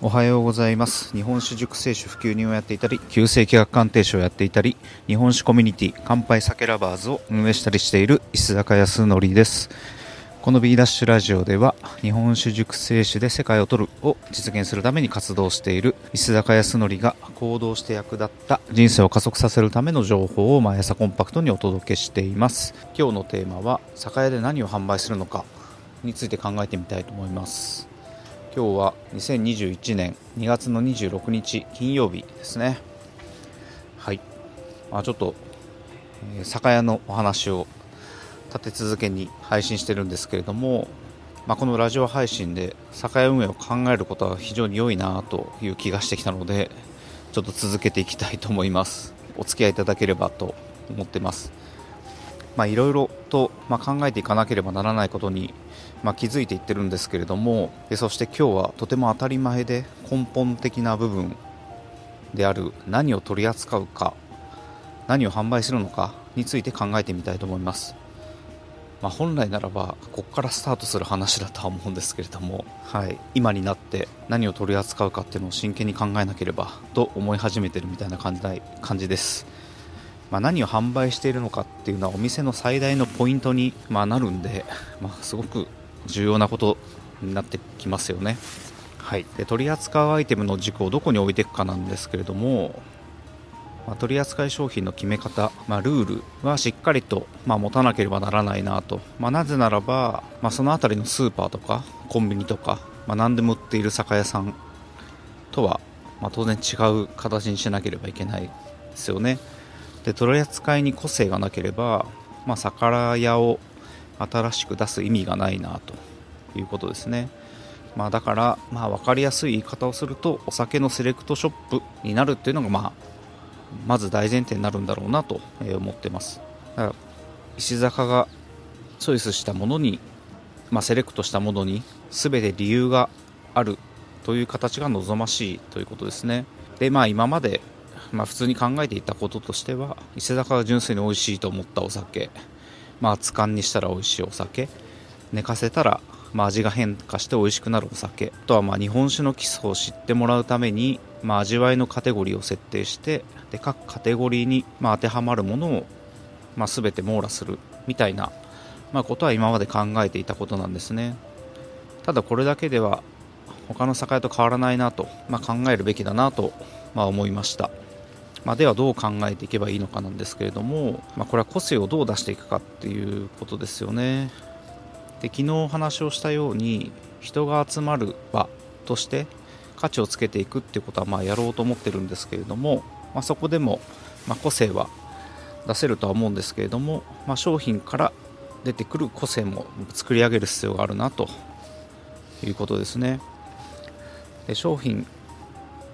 おはようございます。日本酒熟成酒普及人をやっていたり旧世紀学鑑定士をやっていたり日本酒コミュニティ乾杯酒ラバーズを運営したりしている石坂康則です。この B ダッシュラジオでは日本酒熟成酒で世界を取るを実現するために活動している石坂康則が行動して役立った人生を加速させるための情報を毎朝コンパクトにお届けしています。今日のテーマは酒屋で何を販売するのかについて考えてみたいと思います。今日は2021年2月の26日金曜日ですね。はい、まあ、ちょっと、酒屋のお話を立て続けに配信してるんですけれども、まあ、このラジオ配信で酒屋運営を考えることは非常に良いなという気がしてきたのでちょっと続けていきたいと思います。お付き合いいただければと思ってます。まいろいろと、まあ、考えていかなければならないことに、まあ、気づいていってるんですけれどもそして今日はとても当たり前で根本的な部分である何を取り扱うか何を販売するのかについて考えてみたいと思います。まあ、本来ならばここからスタートする話だとは思うんですけれども、はい、今になって何を取り扱うかっていうのを真剣に考えなければと思い始めてるみたいな感じ感じです、まあ、何を販売しているのかっていうのはお店の最大のポイントに、まあ、なるんで、まあ、すごく重要なことになってきますよね、はい、で取り扱うアイテムの軸をどこに置いていくかなんですけれどもまあ、取扱商品の決め方、まあ、ルールはしっかりと、まあ、持たなければならないなと、まあ、なぜならば、まあ、その辺りのスーパーとかコンビニとか、まあ、何でも売っている酒屋さんとは、まあ、当然違う形にしなければいけないですよねで取り扱いに個性がなければ、まあ、酒屋を新しく出す意味がないなということですね。まあ、だから、まあ、分かりやすい言い方をするとお酒のセレクトショップになるっていうのが、まあ、まず大前提になるんだろうなと思ってます。だから石坂がチョイスしたものに、まあ、セレクトしたものに全て理由があるという形が望ましいということですね。でまあ今まで、まあ、普通に考えていたこととしては伊勢坂が純粋に美味しいと思ったお酒まあ熱燗にしたら美味しいお酒寝かせたらまあ、味が変化して美味しくなるお酒あとはまあ日本酒の基礎を知ってもらうために、まあ、味わいのカテゴリーを設定してで各カテゴリーにまあ当てはまるものをまあ全て網羅するみたいな、まあ、ことは今まで考えていたことなんですね。ただこれだけでは他の酒屋と変わらないなと、まあ、考えるべきだなと、まあ、思いました。まあ、ではどう考えていけばいいのかなんですけれども、まあ、これは個性をどう出していくかっていうことですよね。で昨日お話をしたように人が集まる場として価値をつけていくっていうことはまあやろうと思ってるんですけれども、まあ、そこでもま個性は出せるとは思うんですけれども、ま、商品から出てくる個性も作り上げる必要があるなということですね。で商品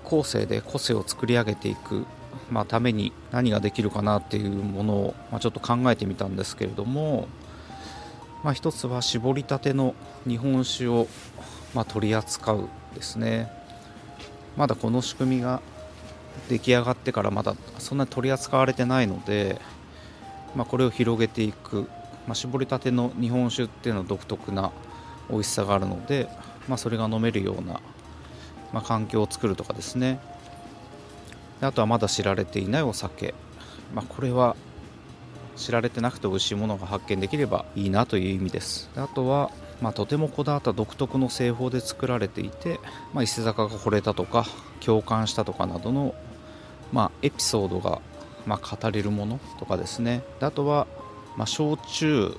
構成で個性を作り上げていく、まあ、ために何ができるかなっていうものを、まあ、ちょっと考えてみたんですけれども、まあ、一つは絞りたての日本酒を、まあ、取り扱うですね。まだこの仕組みが出来上がってからまだそんなに取り扱われてないので、まあ、これを広げていく、まあ、絞りたての日本酒っていうのは独特な美味しさがあるので、まあ、それが飲めるような、まあ、環境を作るとかですね。あとはまだ知られていないお酒、まあ、これは知られてなくて美味しいものが発見できればいいなという意味です。あとは、まあ、とてもこだわった独特の製法で作られていて、まあ、伊勢坂が惚れたとか共感したとかなどの、まあ、エピソードが、まあ、語れるものとかですね。あとは、まあ、焼酎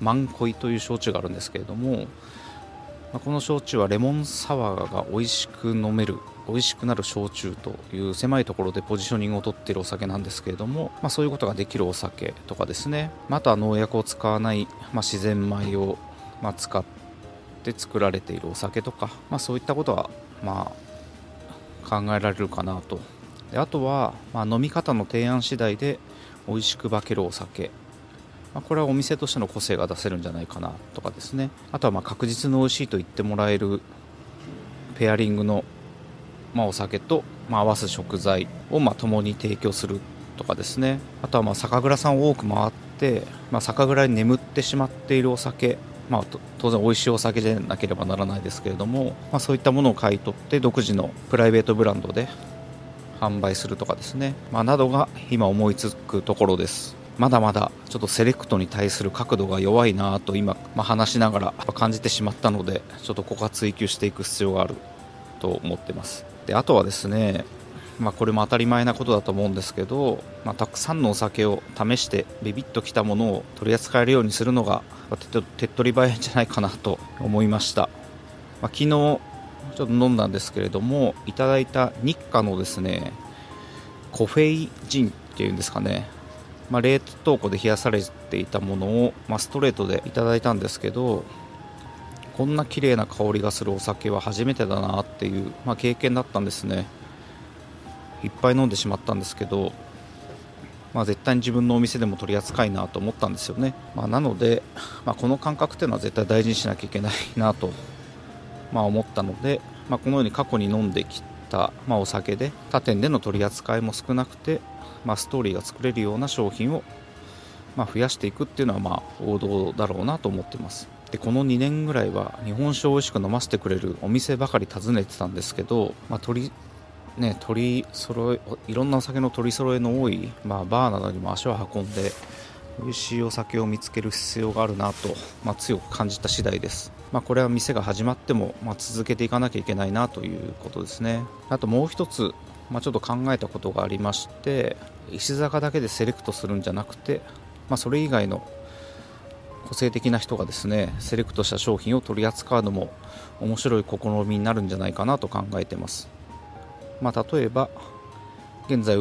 万恋という焼酎があるんですけれども、まあ、この焼酎はレモンサワーが美味しく飲める美味しくなる焼酎という狭いところでポジショニングをとっているお酒なんですけれども、まあ、そういうことができるお酒とかですね、まあ、とは農薬を使わない、まあ、自然米を、ま使って作られているお酒とか、まそういったことは、ま、考えられるかなと。であとは、ま飲み方の提案次第で美味しく化けるお酒。まこれはお店としての個性が出せるんじゃないかなとかですね。あとはま確実に美味しいと言ってもらえるペアリングのまあ、お酒と、まあ、合わす食材をまあ共に提供するとかですね。あとはまあ酒蔵さんを多く回って、まあ、酒蔵に眠ってしまっているお酒。まあ、当然美味しいお酒でなければならないですけれども、まあ、そういったものを買い取って独自のプライベートブランドで販売するとかですね、まあ、などが今思いつくところです。まだまだちょっとセレクトに対する角度が弱いなと今、まあ、話しながら感じてしまったのでちょっとここは追求していく必要があると思ってます。であとはですねまあ、これも当たり前なことだと思うんですけど、まあ、たくさんのお酒を試してビビッときたものを取り扱えるようにするのが手っ取り早いんじゃないかなと思いました、まあ、昨日ちょっと飲んだんですけれどもいただいた日課のですねコフェイジンっていうんですかね、まあ、冷凍庫で冷やされていたものを、ま、ストレートでいただいたんですけどこんな綺麗な香りがするお酒は初めてだなっていう、まあ、経験だったんですね。いっぱい飲んでしまったんですけど、まあ、絶対に自分のお店でも取り扱いなと思ったんですよね、まあ、なので、まあ、この感覚っていうのは絶対大事にしなきゃいけないなと、まあ、思ったので、まあ、このように過去に飲んできた、まあ、お酒で他店での取り扱いも少なくて、まあ、ストーリーが作れるような商品を、まあ、増やしていくっていうのはまあ王道だろうなと思ってます。でこの2年ぐらいは日本酒を美味しく飲ませてくれるお店ばかり訪ねてたんですけど、まあ、取りね、取り揃えいろんなお酒の取り揃えの多い、まあ、バーなどにも足を運んで美味しいお酒を見つける必要があるなと、まあ、強く感じた次第です、まあ、これは店が始まっても、まあ、続けていかなきゃいけないなということですね。あともう一つ、まあ、ちょっと考えたことがありまして石坂だけでセレクトするんじゃなくて、ま、それ以外の個性的な人がですねセレクトした商品を取り扱うのも面白い試みになるんじゃないかなと考えてます。まあ、例えば現在、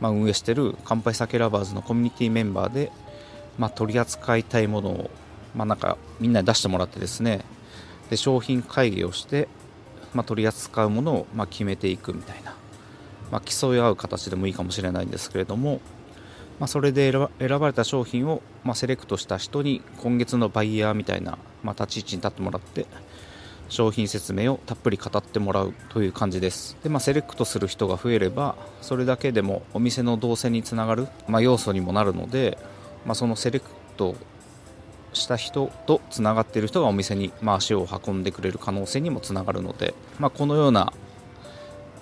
まあ、運営している乾杯酒ラバーズのコミュニティメンバーで、まあ、取り扱いたいものを、まあ、なんかみんなに出してもらってですねで商品会議をして、ま、取り扱うものを、ま、決めていくみたいな、ま、競い合う形でもいいかもしれないんですけれども、まあ、それで選ばれた商品を、まあ、セレクトした人に今月のバイヤーみたいな、まあ、立ち位置に立ってもらって商品説明をたっぷり語ってもらうという感じです。で、まあ、セレクトする人が増えればそれだけでもお店の動線につながる、まあ、要素にもなるので、まあ、そのセレクトした人とつながっている人がお店に、まあ、足を運んでくれる可能性にもつながるので、まあ、このような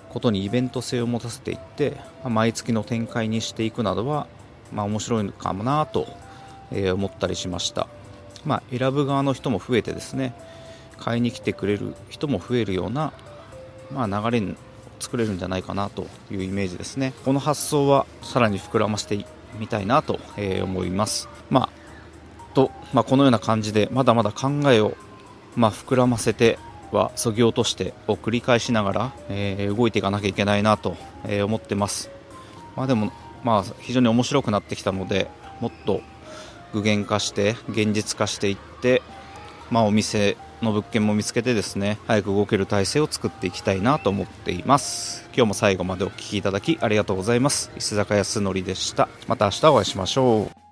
ことにイベント性を持たせていって、まあ、毎月の展開にしていくなどは、まあ、面白いかもなと、え思ったりしました、まあ、選ぶ側の人も増えてですね買いに来てくれる人も増えるような、まあ、流れに作れるんじゃないかなというイメージですね。この発想はさらに膨らましてみたいなと、え思います。まあと、まあ、このような感じでまだまだ考えを、まあ、膨らませてはそぎ落としてを繰り返しながら、えー、動いていかなきゃいけないなと、え思ってます、まあ、でも、まあ、非常に面白くなってきたのでもっと具現化して現実化していって、まあ、お店の物件も見つけてですね早く動ける体制を作っていきたいなと思っています。今日も最後までお聴きいただきありがとうございます。石坂康則でした。また明日お会いしましょう。